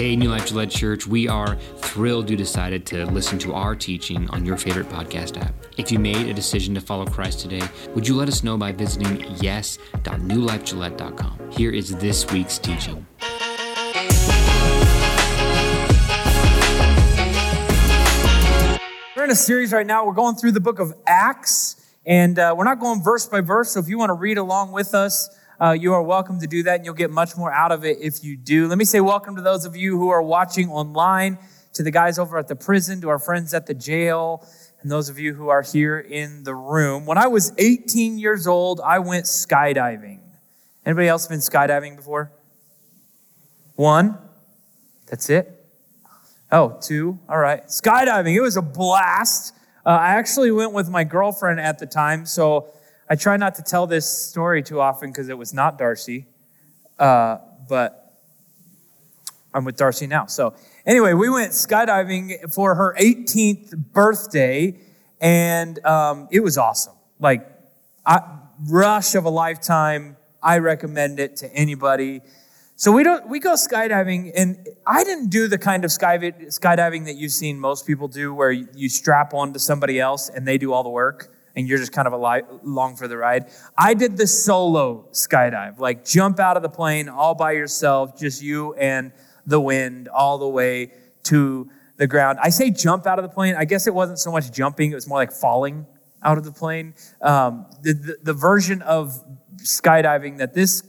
Hey, New Life Gillette Church, we are thrilled you decided to listen to our teaching on your favorite podcast app. If you made a decision to follow Christ today, would you let us know by visiting yes.newlifegillette.com? Here is this week's teaching. We're in a series right now. We're going through the book of Acts, and uh, we're not going verse by verse. So if you want to read along with us, uh, you are welcome to do that, and you'll get much more out of it if you do. Let me say welcome to those of you who are watching online, to the guys over at the prison, to our friends at the jail, and those of you who are here in the room. When I was 18 years old, I went skydiving. Anybody else been skydiving before? One. That's it. Oh, two. All right. Skydiving. It was a blast. Uh, I actually went with my girlfriend at the time, so I try not to tell this story too often because it was not Darcy, uh, but I'm with Darcy now. So, anyway, we went skydiving for her 18th birthday, and um, it was awesome. Like, I, rush of a lifetime. I recommend it to anybody. So we don't we go skydiving, and I didn't do the kind of sky, skydiving that you've seen most people do, where you strap onto somebody else and they do all the work and you're just kind of along for the ride. I did the solo skydive, like jump out of the plane all by yourself, just you and the wind all the way to the ground. I say jump out of the plane. I guess it wasn't so much jumping, it was more like falling out of the plane. Um, the, the, the, version of skydiving that this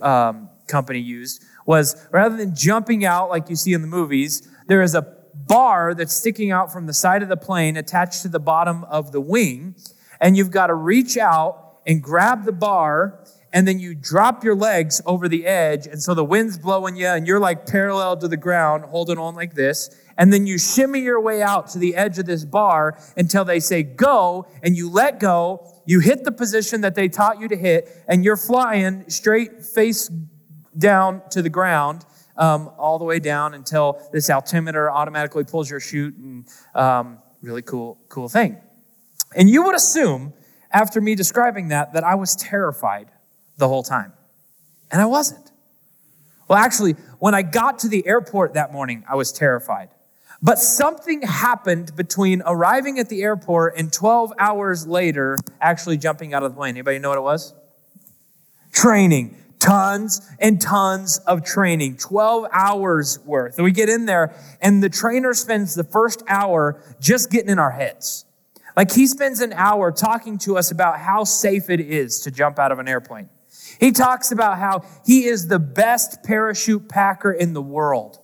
um, company used was rather than jumping out like you see in the movies, there is a bar that's sticking out from the side of the plane attached to the bottom of the wing. And you've got to reach out and grab the bar and then you drop your legs over the edge. And so the wind's blowing you and you're like parallel to the ground, holding on like this. And then you shimmy your way out to the edge of this bar until they say go and you let go. You hit the position that they taught you to hit and you're flying straight face down to the ground um, all the way down until this altimeter automatically pulls your chute and um, really cool, cool thing. And you would assume, after me describing that, that I was terrified the whole time. And I wasn't. Well, actually, when I got to the airport that morning, I was terrified. But something happened between arriving at the airport and 12 hours later actually jumping out of the plane. Anybody know what it was? Training tons and tons of training. 12 hours worth. And we get in there and the trainer spends the first hour just getting in our heads. Like he spends an hour talking to us about how safe it is to jump out of an airplane. He talks about how he is the best parachute packer in the world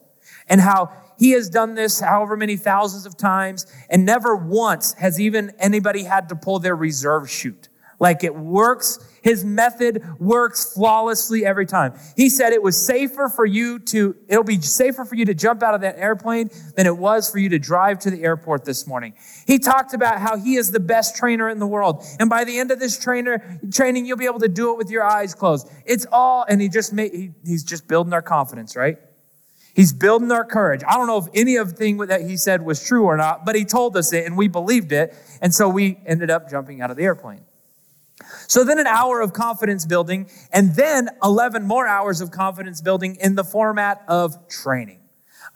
and how he has done this however many thousands of times and never once has even anybody had to pull their reserve chute like it works. His method works flawlessly every time. He said it was safer for you to, it'll be safer for you to jump out of that airplane than it was for you to drive to the airport this morning. He talked about how he is the best trainer in the world. And by the end of this trainer training, you'll be able to do it with your eyes closed. It's all, and he just made, he, he's just building our confidence, right? He's building our courage. I don't know if any of the thing that he said was true or not, but he told us it and we believed it. And so we ended up jumping out of the airplane. So then an hour of confidence building, and then 11 more hours of confidence building in the format of training.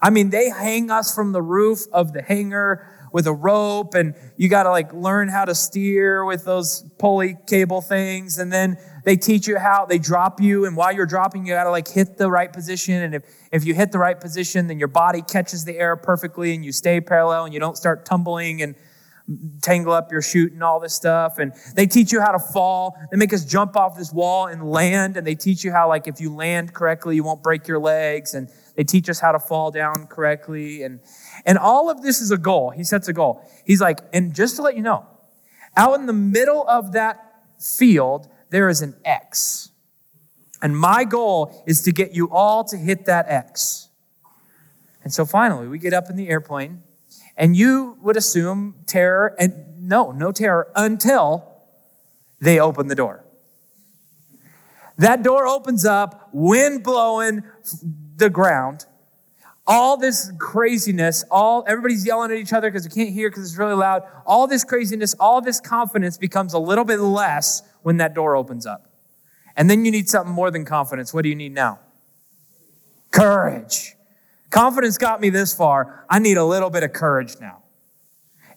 I mean, they hang us from the roof of the hangar with a rope, and you got to like learn how to steer with those pulley cable things. And then they teach you how they drop you, and while you're dropping, you got to like hit the right position. And if, if you hit the right position, then your body catches the air perfectly, and you stay parallel, and you don't start tumbling and tangle up your chute and all this stuff. And they teach you how to fall. They make us jump off this wall and land. And they teach you how, like, if you land correctly, you won't break your legs. And they teach us how to fall down correctly. And, and all of this is a goal. He sets a goal. He's like, and just to let you know, out in the middle of that field, there is an X. And my goal is to get you all to hit that X. And so finally, we get up in the airplane and you would assume terror, and no, no terror until they open the door. That door opens up, wind blowing the ground. All this craziness, all everybody's yelling at each other because they can't hear because it's really loud. All this craziness, all this confidence becomes a little bit less when that door opens up. And then you need something more than confidence. What do you need now? Courage. Confidence got me this far. I need a little bit of courage now.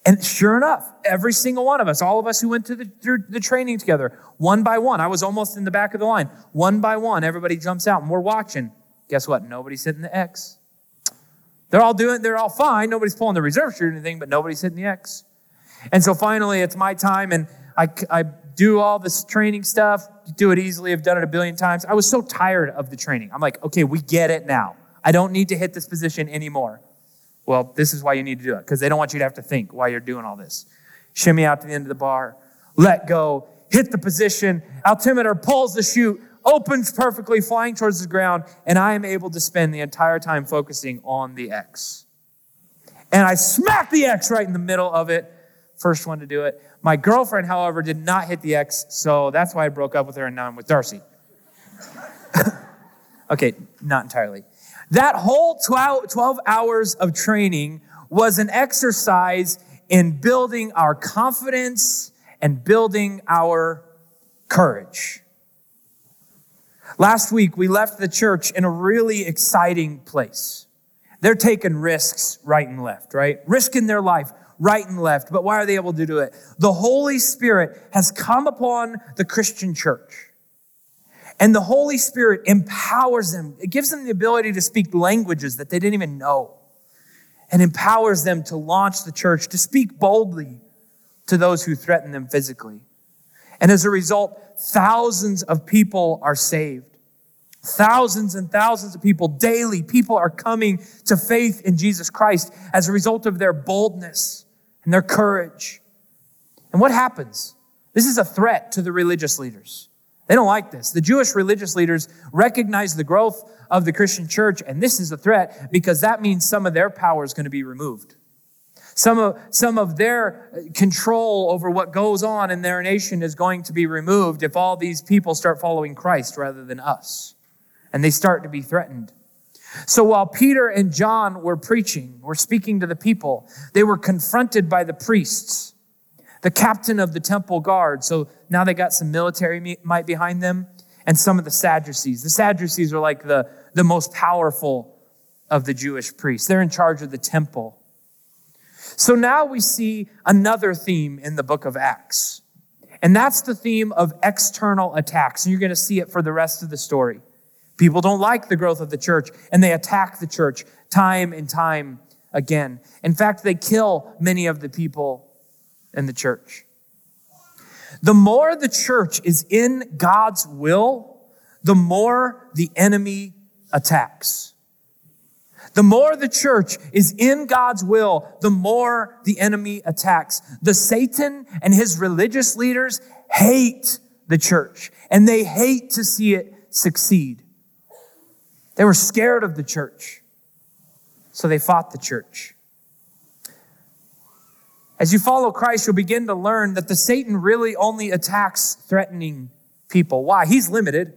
And sure enough, every single one of us, all of us who went to the, through the training together, one by one, I was almost in the back of the line. One by one, everybody jumps out and we're watching. Guess what? Nobody's hitting the X. They're all doing, they're all fine. Nobody's pulling the reserve or anything, but nobody's hitting the X. And so finally, it's my time, and I, I do all this training stuff, do it easily. I've done it a billion times. I was so tired of the training. I'm like, okay, we get it now. I don't need to hit this position anymore. Well, this is why you need to do it, because they don't want you to have to think while you're doing all this. Shimmy out to the end of the bar, let go, hit the position. Altimeter pulls the chute, opens perfectly, flying towards the ground, and I am able to spend the entire time focusing on the X. And I smack the X right in the middle of it. First one to do it. My girlfriend, however, did not hit the X, so that's why I broke up with her and now I'm with Darcy. okay, not entirely. That whole 12, 12 hours of training was an exercise in building our confidence and building our courage. Last week, we left the church in a really exciting place. They're taking risks right and left, right? Risking their life right and left. But why are they able to do it? The Holy Spirit has come upon the Christian church. And the Holy Spirit empowers them. It gives them the ability to speak languages that they didn't even know and empowers them to launch the church, to speak boldly to those who threaten them physically. And as a result, thousands of people are saved. Thousands and thousands of people daily, people are coming to faith in Jesus Christ as a result of their boldness and their courage. And what happens? This is a threat to the religious leaders. They don't like this. The Jewish religious leaders recognize the growth of the Christian church, and this is a threat because that means some of their power is going to be removed. Some of, some of their control over what goes on in their nation is going to be removed if all these people start following Christ rather than us. And they start to be threatened. So while Peter and John were preaching, were speaking to the people, they were confronted by the priests, the captain of the temple guard. So now they got some military might behind them, and some of the Sadducees. The Sadducees are like the, the most powerful of the Jewish priests. They're in charge of the temple. So now we see another theme in the book of Acts. And that's the theme of external attacks. And you're going to see it for the rest of the story. People don't like the growth of the church and they attack the church time and time again. In fact, they kill many of the people in the church. The more the church is in God's will, the more the enemy attacks. The more the church is in God's will, the more the enemy attacks. The Satan and his religious leaders hate the church and they hate to see it succeed. They were scared of the church, so they fought the church. As you follow Christ, you'll begin to learn that the Satan really only attacks threatening people. Why? He's limited.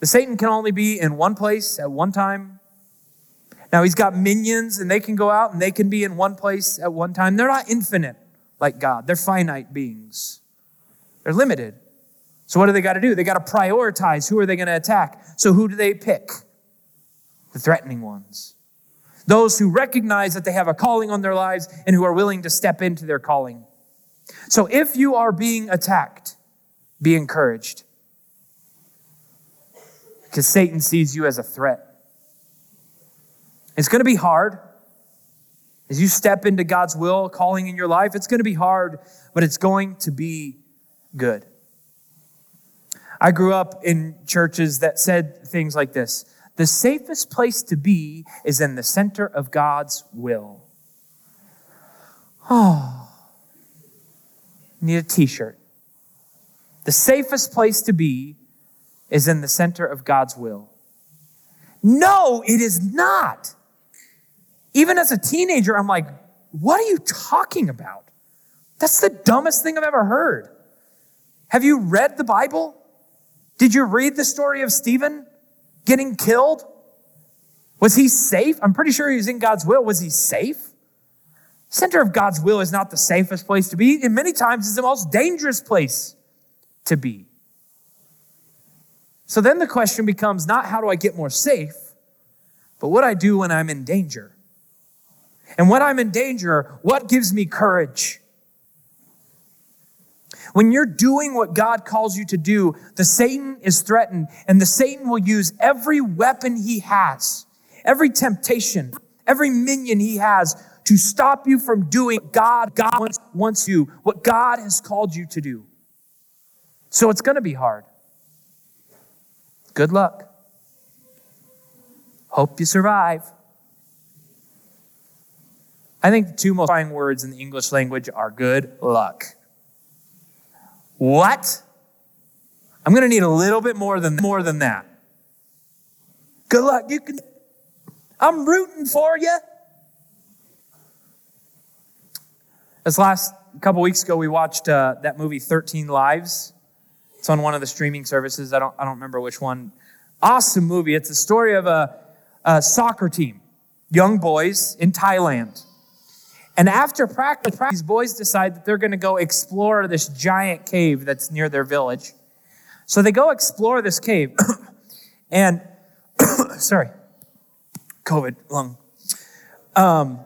The Satan can only be in one place at one time now he's got minions and they can go out and they can be in one place at one time. They're not infinite like God, they're finite beings. They're limited. So what do they got to do? They got to prioritize who are they going to attack. So who do they pick? The threatening ones. Those who recognize that they have a calling on their lives and who are willing to step into their calling. So if you are being attacked, be encouraged. Because Satan sees you as a threat. It's going to be hard. As you step into God's will, calling in your life, it's going to be hard, but it's going to be good. I grew up in churches that said things like this The safest place to be is in the center of God's will. Oh, need a t shirt. The safest place to be is in the center of God's will. No, it is not. Even as a teenager, I'm like, what are you talking about? That's the dumbest thing I've ever heard. Have you read the Bible? Did you read the story of Stephen getting killed? Was he safe? I'm pretty sure he was in God's will. Was he safe? Center of God's will is not the safest place to be, and many times is the most dangerous place to be. So then the question becomes not how do I get more safe, but what I do when I'm in danger. And when I'm in danger, what gives me courage? When you're doing what God calls you to do, the Satan is threatened, and the Satan will use every weapon he has, every temptation, every minion he has to stop you from doing God God wants, wants you, what God has called you to do. So it's going to be hard. Good luck. Hope you survive. I think the two most trying words in the English language are good luck. What? I'm going to need a little bit more than more than that. Good luck. You can I'm rooting for you. This last couple weeks ago, we watched uh, that movie 13 Lives. It's on one of the streaming services. I don't, I don't remember which one. Awesome movie. It's a story of a, a soccer team, young boys in Thailand. And after practice, these boys decide that they're going to go explore this giant cave that's near their village. So they go explore this cave. and, sorry, COVID lung. Um,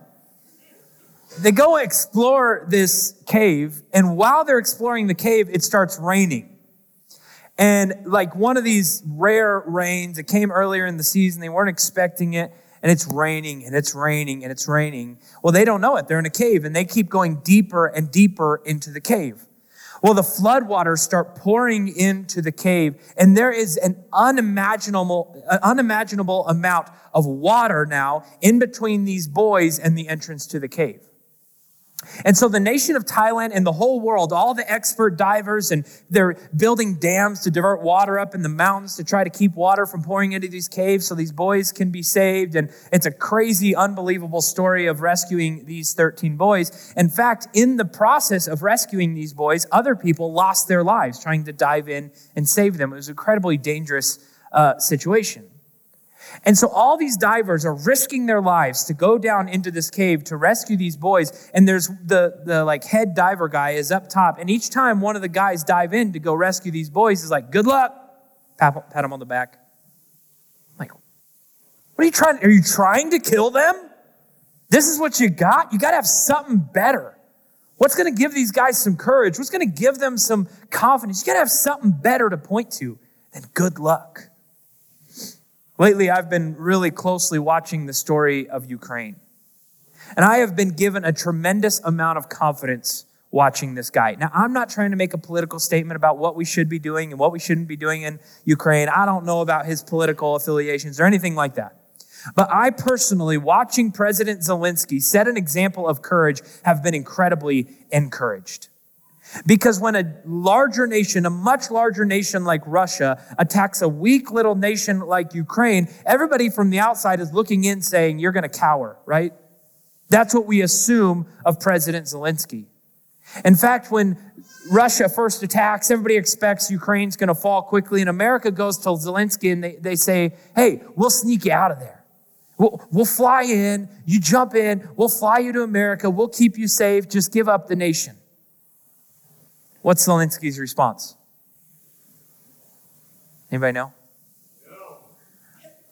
they go explore this cave, and while they're exploring the cave, it starts raining. And like one of these rare rains, it came earlier in the season, they weren't expecting it, and it's raining and it's raining and it's raining. Well, they don't know it. They're in a cave, and they keep going deeper and deeper into the cave. Well, the floodwaters start pouring into the cave, and there is an unimaginable, unimaginable amount of water now in between these boys and the entrance to the cave. And so the nation of Thailand and the whole world, all the expert divers, and they're building dams to divert water up in the mountains to try to keep water from pouring into these caves so these boys can be saved. And it's a crazy, unbelievable story of rescuing these 13 boys. In fact, in the process of rescuing these boys, other people lost their lives trying to dive in and save them. It was an incredibly dangerous uh, situation. And so all these divers are risking their lives to go down into this cave to rescue these boys. And there's the, the like head diver guy is up top. And each time one of the guys dive in to go rescue these boys is like, good luck. Pat, pat him on the back. I'm like, what are you trying? Are you trying to kill them? This is what you got? You got to have something better. What's going to give these guys some courage? What's going to give them some confidence? You got to have something better to point to than good luck. Lately, I've been really closely watching the story of Ukraine. And I have been given a tremendous amount of confidence watching this guy. Now, I'm not trying to make a political statement about what we should be doing and what we shouldn't be doing in Ukraine. I don't know about his political affiliations or anything like that. But I personally, watching President Zelensky set an example of courage, have been incredibly encouraged. Because when a larger nation, a much larger nation like Russia, attacks a weak little nation like Ukraine, everybody from the outside is looking in saying, You're going to cower, right? That's what we assume of President Zelensky. In fact, when Russia first attacks, everybody expects Ukraine's going to fall quickly, and America goes to Zelensky and they, they say, Hey, we'll sneak you out of there. We'll, we'll fly in, you jump in, we'll fly you to America, we'll keep you safe, just give up the nation. What's Zelensky's response? Anybody know? No.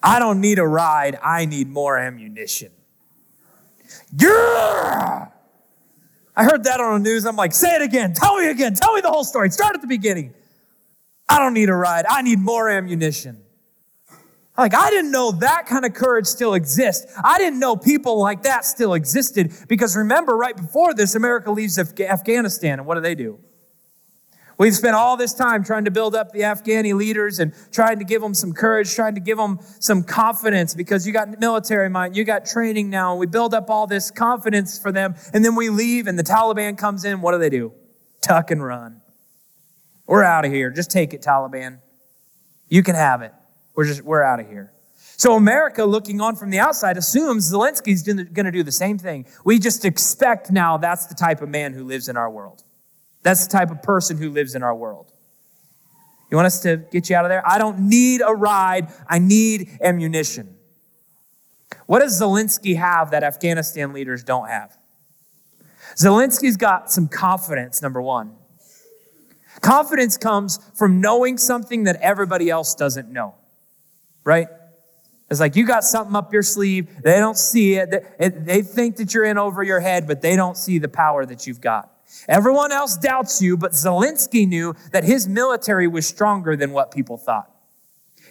I don't need a ride. I need more ammunition. Yeah! I heard that on the news. I'm like, say it again. Tell me again. Tell me the whole story. Start at the beginning. I don't need a ride. I need more ammunition. Like, I didn't know that kind of courage still exists. I didn't know people like that still existed because remember, right before this, America leaves Afghanistan, and what do they do? We've spent all this time trying to build up the Afghani leaders and trying to give them some courage, trying to give them some confidence because you got military mind, you got training now, and we build up all this confidence for them, and then we leave and the Taliban comes in. What do they do? Tuck and run. We're out of here. Just take it, Taliban. You can have it. We're just we're out of here. So America, looking on from the outside, assumes Zelensky's going to do the same thing. We just expect now that's the type of man who lives in our world. That's the type of person who lives in our world. You want us to get you out of there? I don't need a ride, I need ammunition. What does Zelensky have that Afghanistan leaders don't have? Zelensky's got some confidence, number one. Confidence comes from knowing something that everybody else doesn't know, right? It's like you got something up your sleeve. They don't see it. They think that you're in over your head, but they don't see the power that you've got. Everyone else doubts you, but Zelensky knew that his military was stronger than what people thought.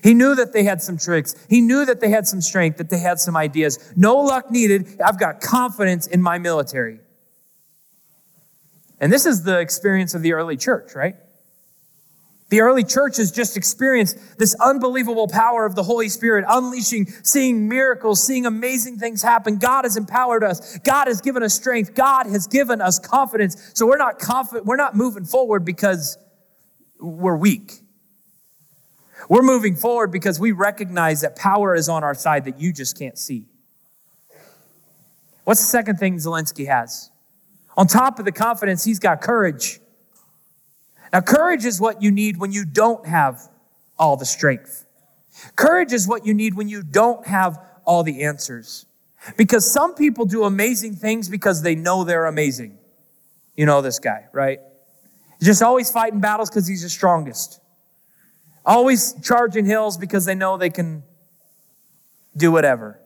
He knew that they had some tricks. He knew that they had some strength, that they had some ideas. No luck needed. I've got confidence in my military. And this is the experience of the early church, right? The early church has just experienced this unbelievable power of the Holy Spirit, unleashing, seeing miracles, seeing amazing things happen. God has empowered us. God has given us strength. God has given us confidence. So we're not confident, we're not moving forward because we're weak. We're moving forward because we recognize that power is on our side that you just can't see. What's the second thing Zelensky has? On top of the confidence, he's got courage. Now, courage is what you need when you don't have all the strength. Courage is what you need when you don't have all the answers. Because some people do amazing things because they know they're amazing. You know this guy, right? Just always fighting battles because he's the strongest. Always charging hills because they know they can do whatever.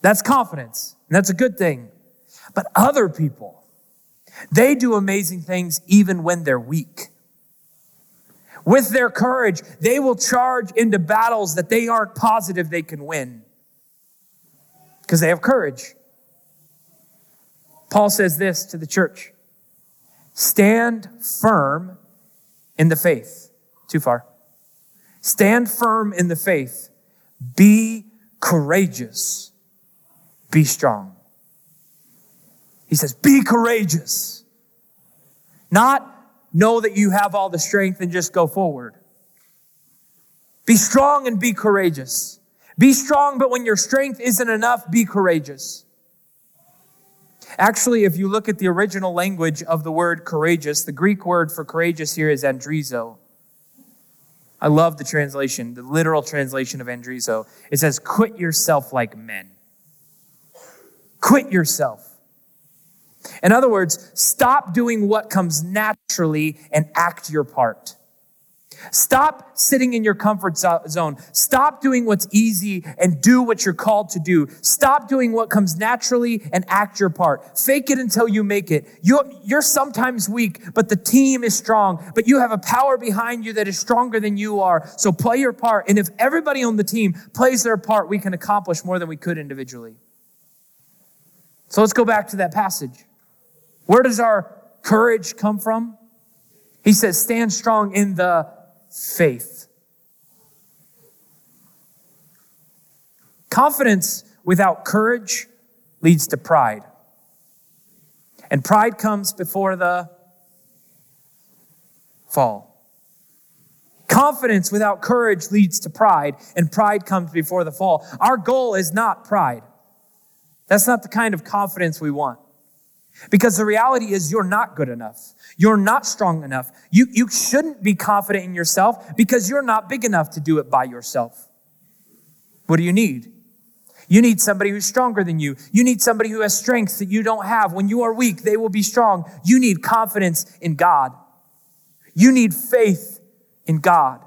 That's confidence, and that's a good thing. But other people, they do amazing things even when they're weak. With their courage, they will charge into battles that they aren't positive they can win because they have courage. Paul says this to the church stand firm in the faith. Too far. Stand firm in the faith. Be courageous. Be strong. He says, Be courageous. Not know that you have all the strength and just go forward. Be strong and be courageous. Be strong, but when your strength isn't enough, be courageous. Actually, if you look at the original language of the word courageous, the Greek word for courageous here is andrizo. I love the translation, the literal translation of andrizo. It says, quit yourself like men. Quit yourself. In other words, stop doing what comes naturally and act your part. Stop sitting in your comfort zone. Stop doing what's easy and do what you're called to do. Stop doing what comes naturally and act your part. Fake it until you make it. You're, you're sometimes weak, but the team is strong. But you have a power behind you that is stronger than you are. So play your part. And if everybody on the team plays their part, we can accomplish more than we could individually. So let's go back to that passage. Where does our courage come from? He says, stand strong in the faith. Confidence without courage leads to pride. And pride comes before the fall. Confidence without courage leads to pride, and pride comes before the fall. Our goal is not pride. That's not the kind of confidence we want. Because the reality is you're not good enough. You're not strong enough. You, you shouldn't be confident in yourself because you're not big enough to do it by yourself. What do you need? You need somebody who's stronger than you. You need somebody who has strengths that you don't have. When you are weak, they will be strong. You need confidence in God. You need faith in God.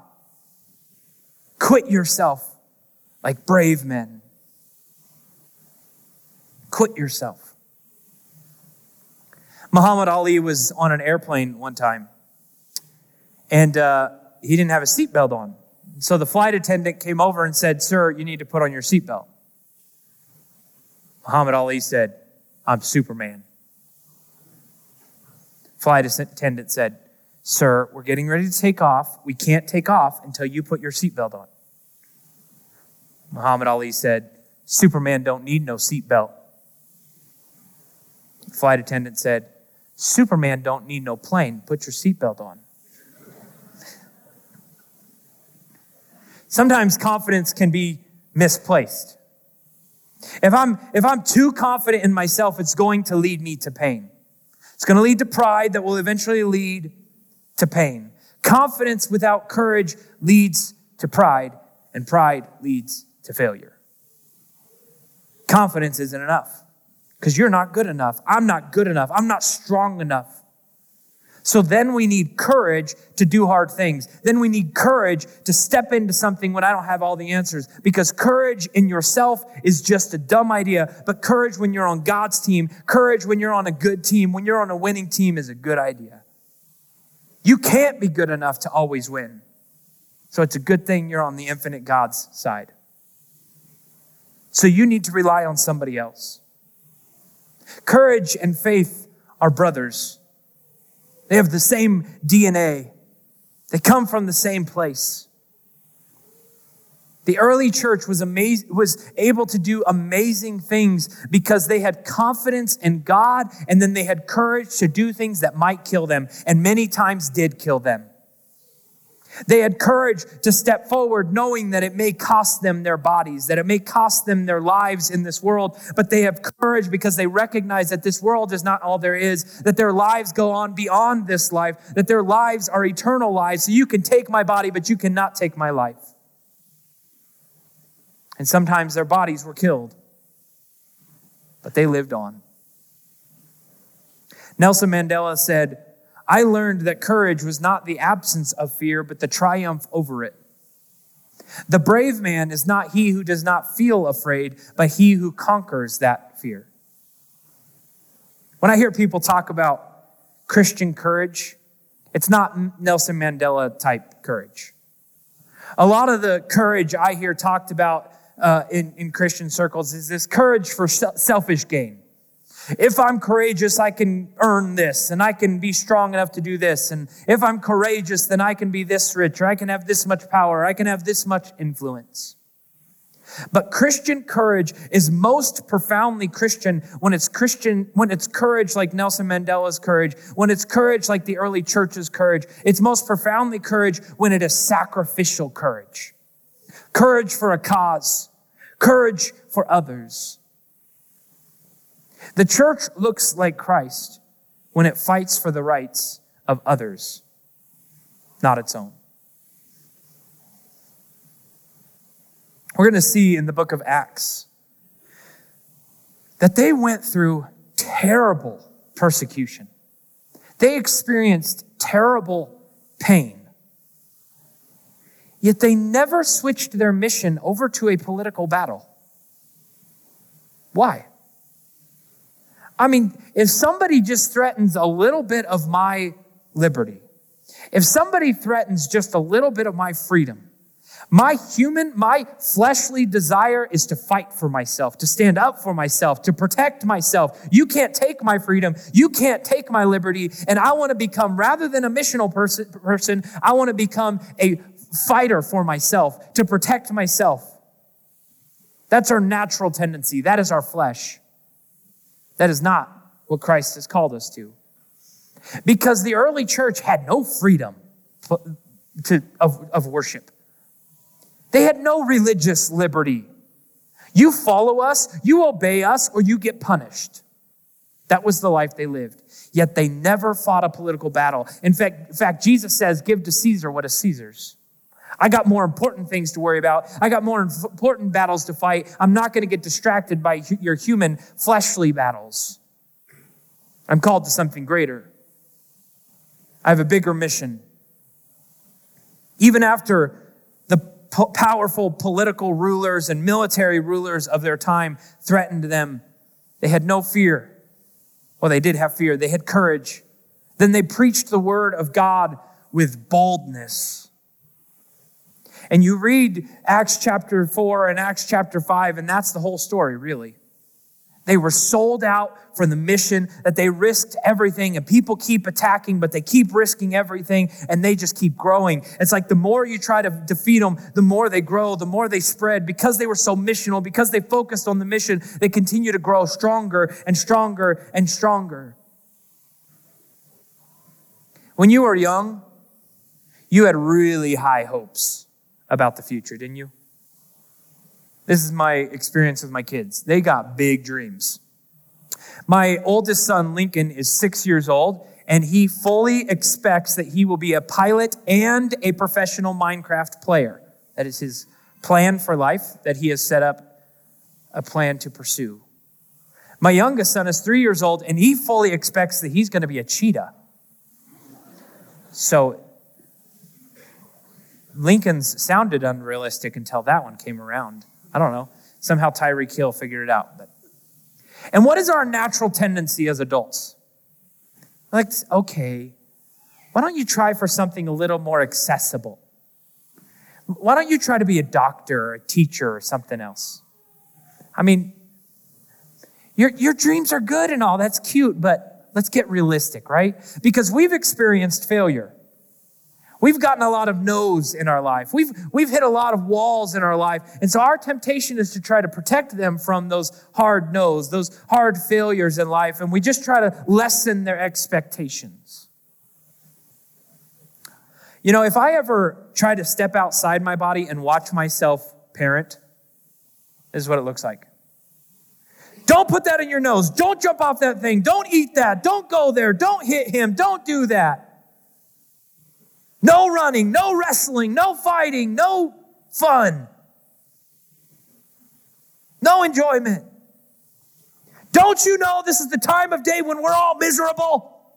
Quit yourself like brave men. Quit yourself. Muhammad Ali was on an airplane one time, and uh, he didn't have a seatbelt on. So the flight attendant came over and said, Sir, you need to put on your seatbelt. Muhammad Ali said, I'm Superman. Flight attendant said, Sir, we're getting ready to take off. We can't take off until you put your seatbelt on. Muhammad Ali said, Superman don't need no seatbelt. Flight attendant said, Superman don't need no plane. Put your seatbelt on. Sometimes confidence can be misplaced. If I'm, if I'm too confident in myself, it's going to lead me to pain. It's going to lead to pride that will eventually lead to pain. Confidence without courage leads to pride, and pride leads to failure. Confidence isn't enough because you're not good enough. I'm not good enough. I'm not strong enough. So then we need courage to do hard things. Then we need courage to step into something when I don't have all the answers. Because courage in yourself is just a dumb idea. But courage when you're on God's team, courage when you're on a good team, when you're on a winning team is a good idea. You can't be good enough to always win. So it's a good thing you're on the infinite God's side. So you need to rely on somebody else. Courage and faith are brothers. They have the same DNA. They come from the same place. The early church was, amaz- was able to do amazing things because they had confidence in God and then they had courage to do things that might kill them and many times did kill them. They had courage to step forward knowing that it may cost them their bodies, that it may cost them their lives in this world, but they have courage because they recognize that this world is not all there is, that their lives go on beyond this life, that their lives are eternal lives. So you can take my body, but you cannot take my life. And sometimes their bodies were killed, but they lived on. Nelson Mandela said, I learned that courage was not the absence of fear, but the triumph over it. The brave man is not he who does not feel afraid, but he who conquers that fear. When I hear people talk about Christian courage, it's not Nelson Mandela type courage. A lot of the courage I hear talked about uh, in, in Christian circles is this courage for selfish gain. If I'm courageous, I can earn this and I can be strong enough to do this. And if I'm courageous, then I can be this rich or I can have this much power. Or I can have this much influence. But Christian courage is most profoundly Christian when it's Christian, when it's courage like Nelson Mandela's courage, when it's courage like the early church's courage. It's most profoundly courage when it is sacrificial courage. Courage for a cause. Courage for others. The church looks like Christ when it fights for the rights of others, not its own. We're going to see in the book of Acts that they went through terrible persecution. They experienced terrible pain. Yet they never switched their mission over to a political battle. Why? I mean, if somebody just threatens a little bit of my liberty, if somebody threatens just a little bit of my freedom, my human, my fleshly desire is to fight for myself, to stand up for myself, to protect myself. You can't take my freedom. You can't take my liberty. And I want to become, rather than a missional person, person I want to become a fighter for myself, to protect myself. That's our natural tendency. That is our flesh. That is not what Christ has called us to. Because the early church had no freedom to, of, of worship. They had no religious liberty. You follow us, you obey us, or you get punished. That was the life they lived. Yet they never fought a political battle. In fact, in fact, Jesus says, give to Caesar what is Caesar's. I got more important things to worry about. I got more important battles to fight. I'm not going to get distracted by your human fleshly battles. I'm called to something greater. I have a bigger mission. Even after the po- powerful political rulers and military rulers of their time threatened them, they had no fear. Well, they did have fear, they had courage. Then they preached the word of God with boldness. And you read Acts chapter 4 and Acts chapter 5, and that's the whole story, really. They were sold out for the mission, that they risked everything, and people keep attacking, but they keep risking everything, and they just keep growing. It's like the more you try to defeat them, the more they grow, the more they spread. Because they were so missional, because they focused on the mission, they continue to grow stronger and stronger and stronger. When you were young, you had really high hopes about the future, didn't you? This is my experience with my kids. They got big dreams. My oldest son, Lincoln, is six years old, and he fully expects that he will be a pilot and a professional Minecraft player. That is his plan for life that he has set up a plan to pursue. My youngest son is three years old, and he fully expects that he's going to be a cheetah. So Lincoln's sounded unrealistic until that one came around. I don't know. Somehow Tyreek Hill figured it out. But and what is our natural tendency as adults? Like, okay, why don't you try for something a little more accessible? Why don't you try to be a doctor or a teacher or something else? I mean, your, your dreams are good and all, that's cute, but let's get realistic, right? Because we've experienced failure. We've gotten a lot of no's in our life. We've, we've hit a lot of walls in our life. And so our temptation is to try to protect them from those hard no's, those hard failures in life. And we just try to lessen their expectations. You know, if I ever try to step outside my body and watch myself parent, this is what it looks like. Don't put that in your nose. Don't jump off that thing. Don't eat that. Don't go there. Don't hit him. Don't do that. No running, no wrestling, no fighting, no fun, no enjoyment. Don't you know this is the time of day when we're all miserable?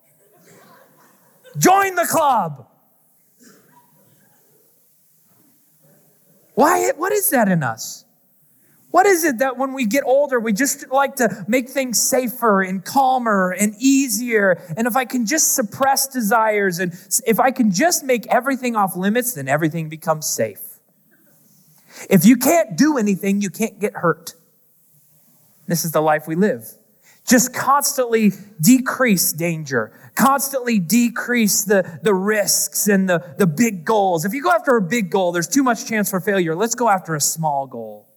Join the club. Why, what is that in us? What is it that when we get older, we just like to make things safer and calmer and easier? And if I can just suppress desires and if I can just make everything off limits, then everything becomes safe. If you can't do anything, you can't get hurt. This is the life we live. Just constantly decrease danger, constantly decrease the, the risks and the, the big goals. If you go after a big goal, there's too much chance for failure. Let's go after a small goal.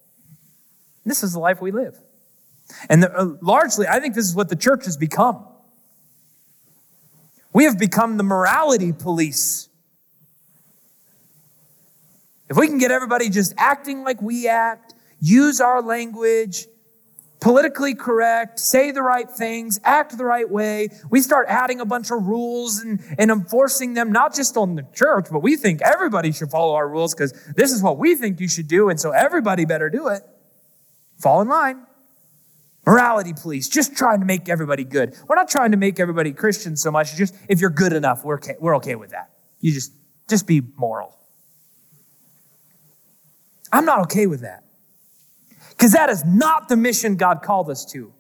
This is the life we live. And the, uh, largely, I think this is what the church has become. We have become the morality police. If we can get everybody just acting like we act, use our language, politically correct, say the right things, act the right way, we start adding a bunch of rules and, and enforcing them, not just on the church, but we think everybody should follow our rules because this is what we think you should do, and so everybody better do it. Fall in line. Morality police, just trying to make everybody good. We're not trying to make everybody Christian so much. Just if you're good enough, we're okay, we're okay with that. You just just be moral. I'm not okay with that. Because that is not the mission God called us to.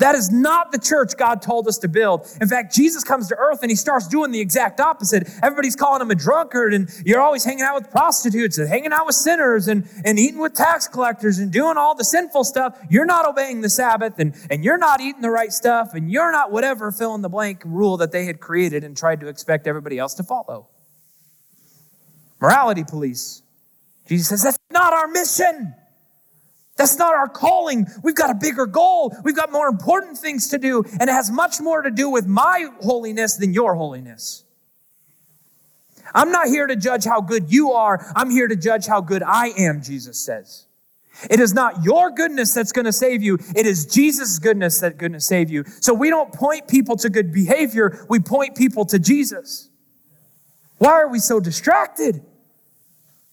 That is not the church God told us to build. In fact, Jesus comes to earth and he starts doing the exact opposite. Everybody's calling him a drunkard, and you're always hanging out with prostitutes and hanging out with sinners and, and eating with tax collectors and doing all the sinful stuff. You're not obeying the Sabbath and, and you're not eating the right stuff and you're not whatever fill in the blank rule that they had created and tried to expect everybody else to follow. Morality police. Jesus says, that's not our mission. That's not our calling. We've got a bigger goal. We've got more important things to do, and it has much more to do with my holiness than your holiness. I'm not here to judge how good you are. I'm here to judge how good I am, Jesus says. It is not your goodness that's going to save you. It is Jesus' goodness that's going to save you. So we don't point people to good behavior. We point people to Jesus. Why are we so distracted?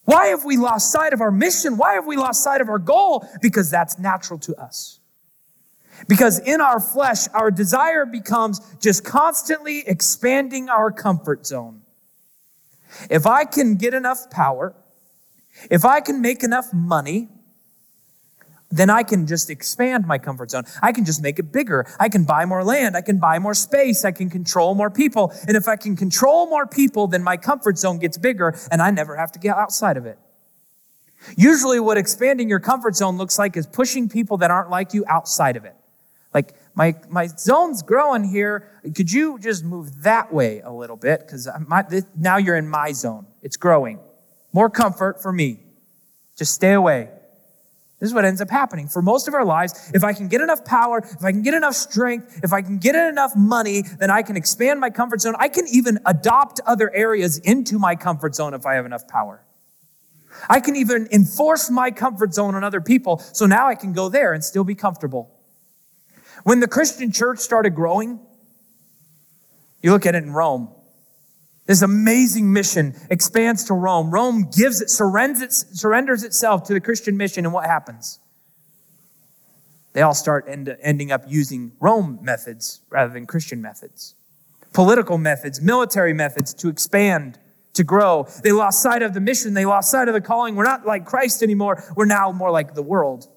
Why have we lost sight of our mission? Why have we lost sight of our goal? Because that's natural to us. Because in our flesh, our desire becomes just constantly expanding our comfort zone. If I can get enough power, if I can make enough money, then I can just expand my comfort zone. I can just make it bigger. I can buy more land. I can buy more space. I can control more people. And if I can control more people, then my comfort zone gets bigger and I never have to get outside of it. Usually, what expanding your comfort zone looks like is pushing people that aren't like you outside of it. Like, my, my zone's growing here. Could you just move that way a little bit? Because now you're in my zone. It's growing. More comfort for me. Just stay away. This is what ends up happening. For most of our lives, if I can get enough power, if I can get enough strength, if I can get enough money, then I can expand my comfort zone. I can even adopt other areas into my comfort zone if I have enough power. I can even enforce my comfort zone on other people, so now I can go there and still be comfortable. When the Christian church started growing, you look at it in Rome. This amazing mission expands to Rome. Rome gives it, surrenders, it, surrenders itself to the Christian mission, and what happens? They all start end, ending up using Rome methods rather than Christian methods. political methods, military methods to expand, to grow. They lost sight of the mission. They lost sight of the calling. We're not like Christ anymore. We're now more like the world.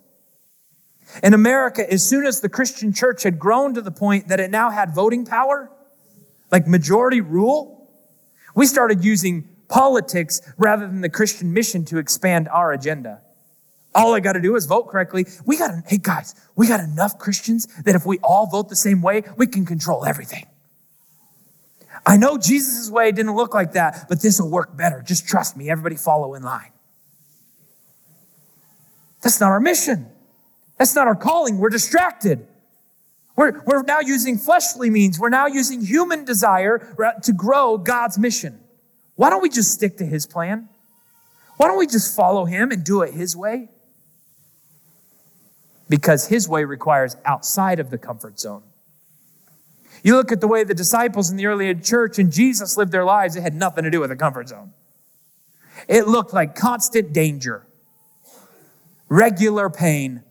In America, as soon as the Christian church had grown to the point that it now had voting power, like majority rule, we started using politics rather than the Christian mission to expand our agenda. All I got to do is vote correctly. We got, hey guys, we got enough Christians that if we all vote the same way, we can control everything. I know Jesus' way didn't look like that, but this will work better. Just trust me. Everybody follow in line. That's not our mission. That's not our calling. We're distracted. We're, we're now using fleshly means. We're now using human desire to grow God's mission. Why don't we just stick to his plan? Why don't we just follow him and do it his way? Because his way requires outside of the comfort zone. You look at the way the disciples in the early church and Jesus lived their lives, it had nothing to do with the comfort zone. It looked like constant danger, regular pain.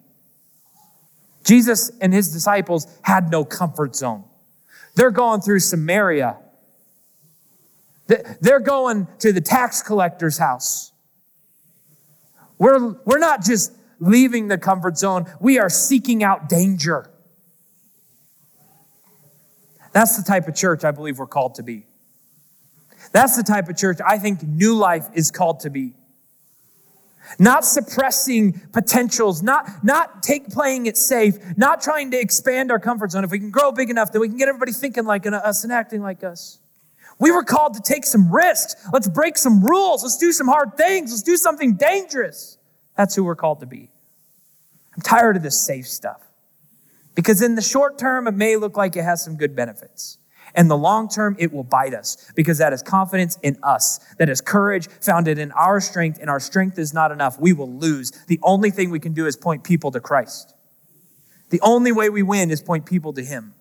Jesus and his disciples had no comfort zone. They're going through Samaria they're going to the tax collector's house. We're, we're not just leaving the comfort zone, we are seeking out danger. That's the type of church I believe we're called to be. That's the type of church I think New Life is called to be. Not suppressing potentials, not, not take playing it safe, not trying to expand our comfort zone. If we can grow big enough that we can get everybody thinking like us and acting like us. We were called to take some risks. Let's break some rules. Let's do some hard things. Let's do something dangerous. That's who we're called to be. I'm tired of this safe stuff. Because in the short term, it may look like it has some good benefits. In the long term, it will bite us because that is confidence in us. That is courage founded in our strength, and our strength is not enough. We will lose. The only thing we can do is point people to Christ. The only way we win is point people to Him.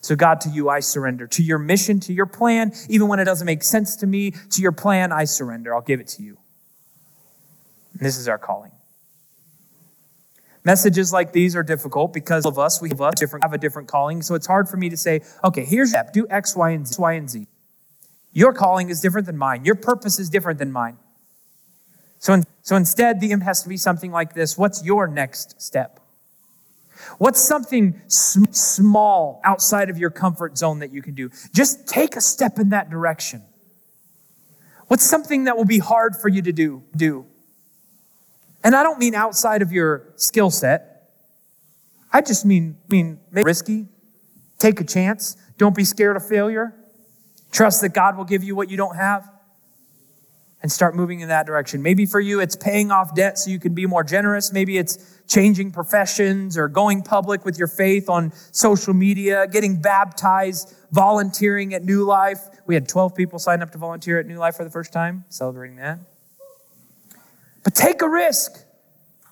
So, God, to you, I surrender. To your mission, to your plan, even when it doesn't make sense to me, to your plan, I surrender. I'll give it to you. And this is our calling. Messages like these are difficult because of us. We have, a different, have a different calling. So it's hard for me to say, okay, here's step, Do X, Y, and Z. Y, and Z. Your calling is different than mine. Your purpose is different than mine. So, in, so instead, the imp has to be something like this What's your next step? What's something sm- small outside of your comfort zone that you can do? Just take a step in that direction. What's something that will be hard for you to do? Do. And I don't mean outside of your skill set. I just mean mean risky. Take a chance. Don't be scared of failure. Trust that God will give you what you don't have and start moving in that direction. Maybe for you, it's paying off debt so you can be more generous. Maybe it's changing professions or going public with your faith on social media, getting baptized, volunteering at New Life. We had 12 people sign up to volunteer at New Life for the first time, celebrating that. But take a risk,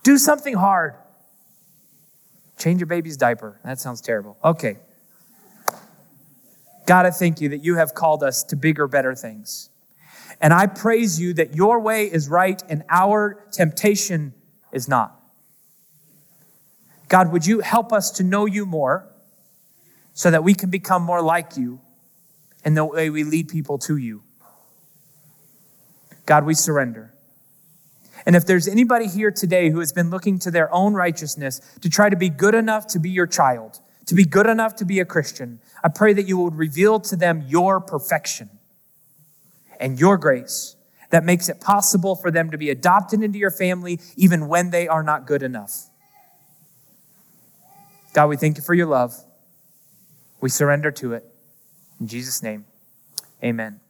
do something hard. Change your baby's diaper. That sounds terrible. Okay. God, I thank you that you have called us to bigger, better things. And I praise you that your way is right and our temptation is not. God, would you help us to know you more so that we can become more like you in the way we lead people to you? God, we surrender. And if there's anybody here today who has been looking to their own righteousness to try to be good enough to be your child, to be good enough to be a Christian, I pray that you would reveal to them your perfection and your grace that makes it possible for them to be adopted into your family even when they are not good enough. God, we thank you for your love. We surrender to it. In Jesus' name, amen.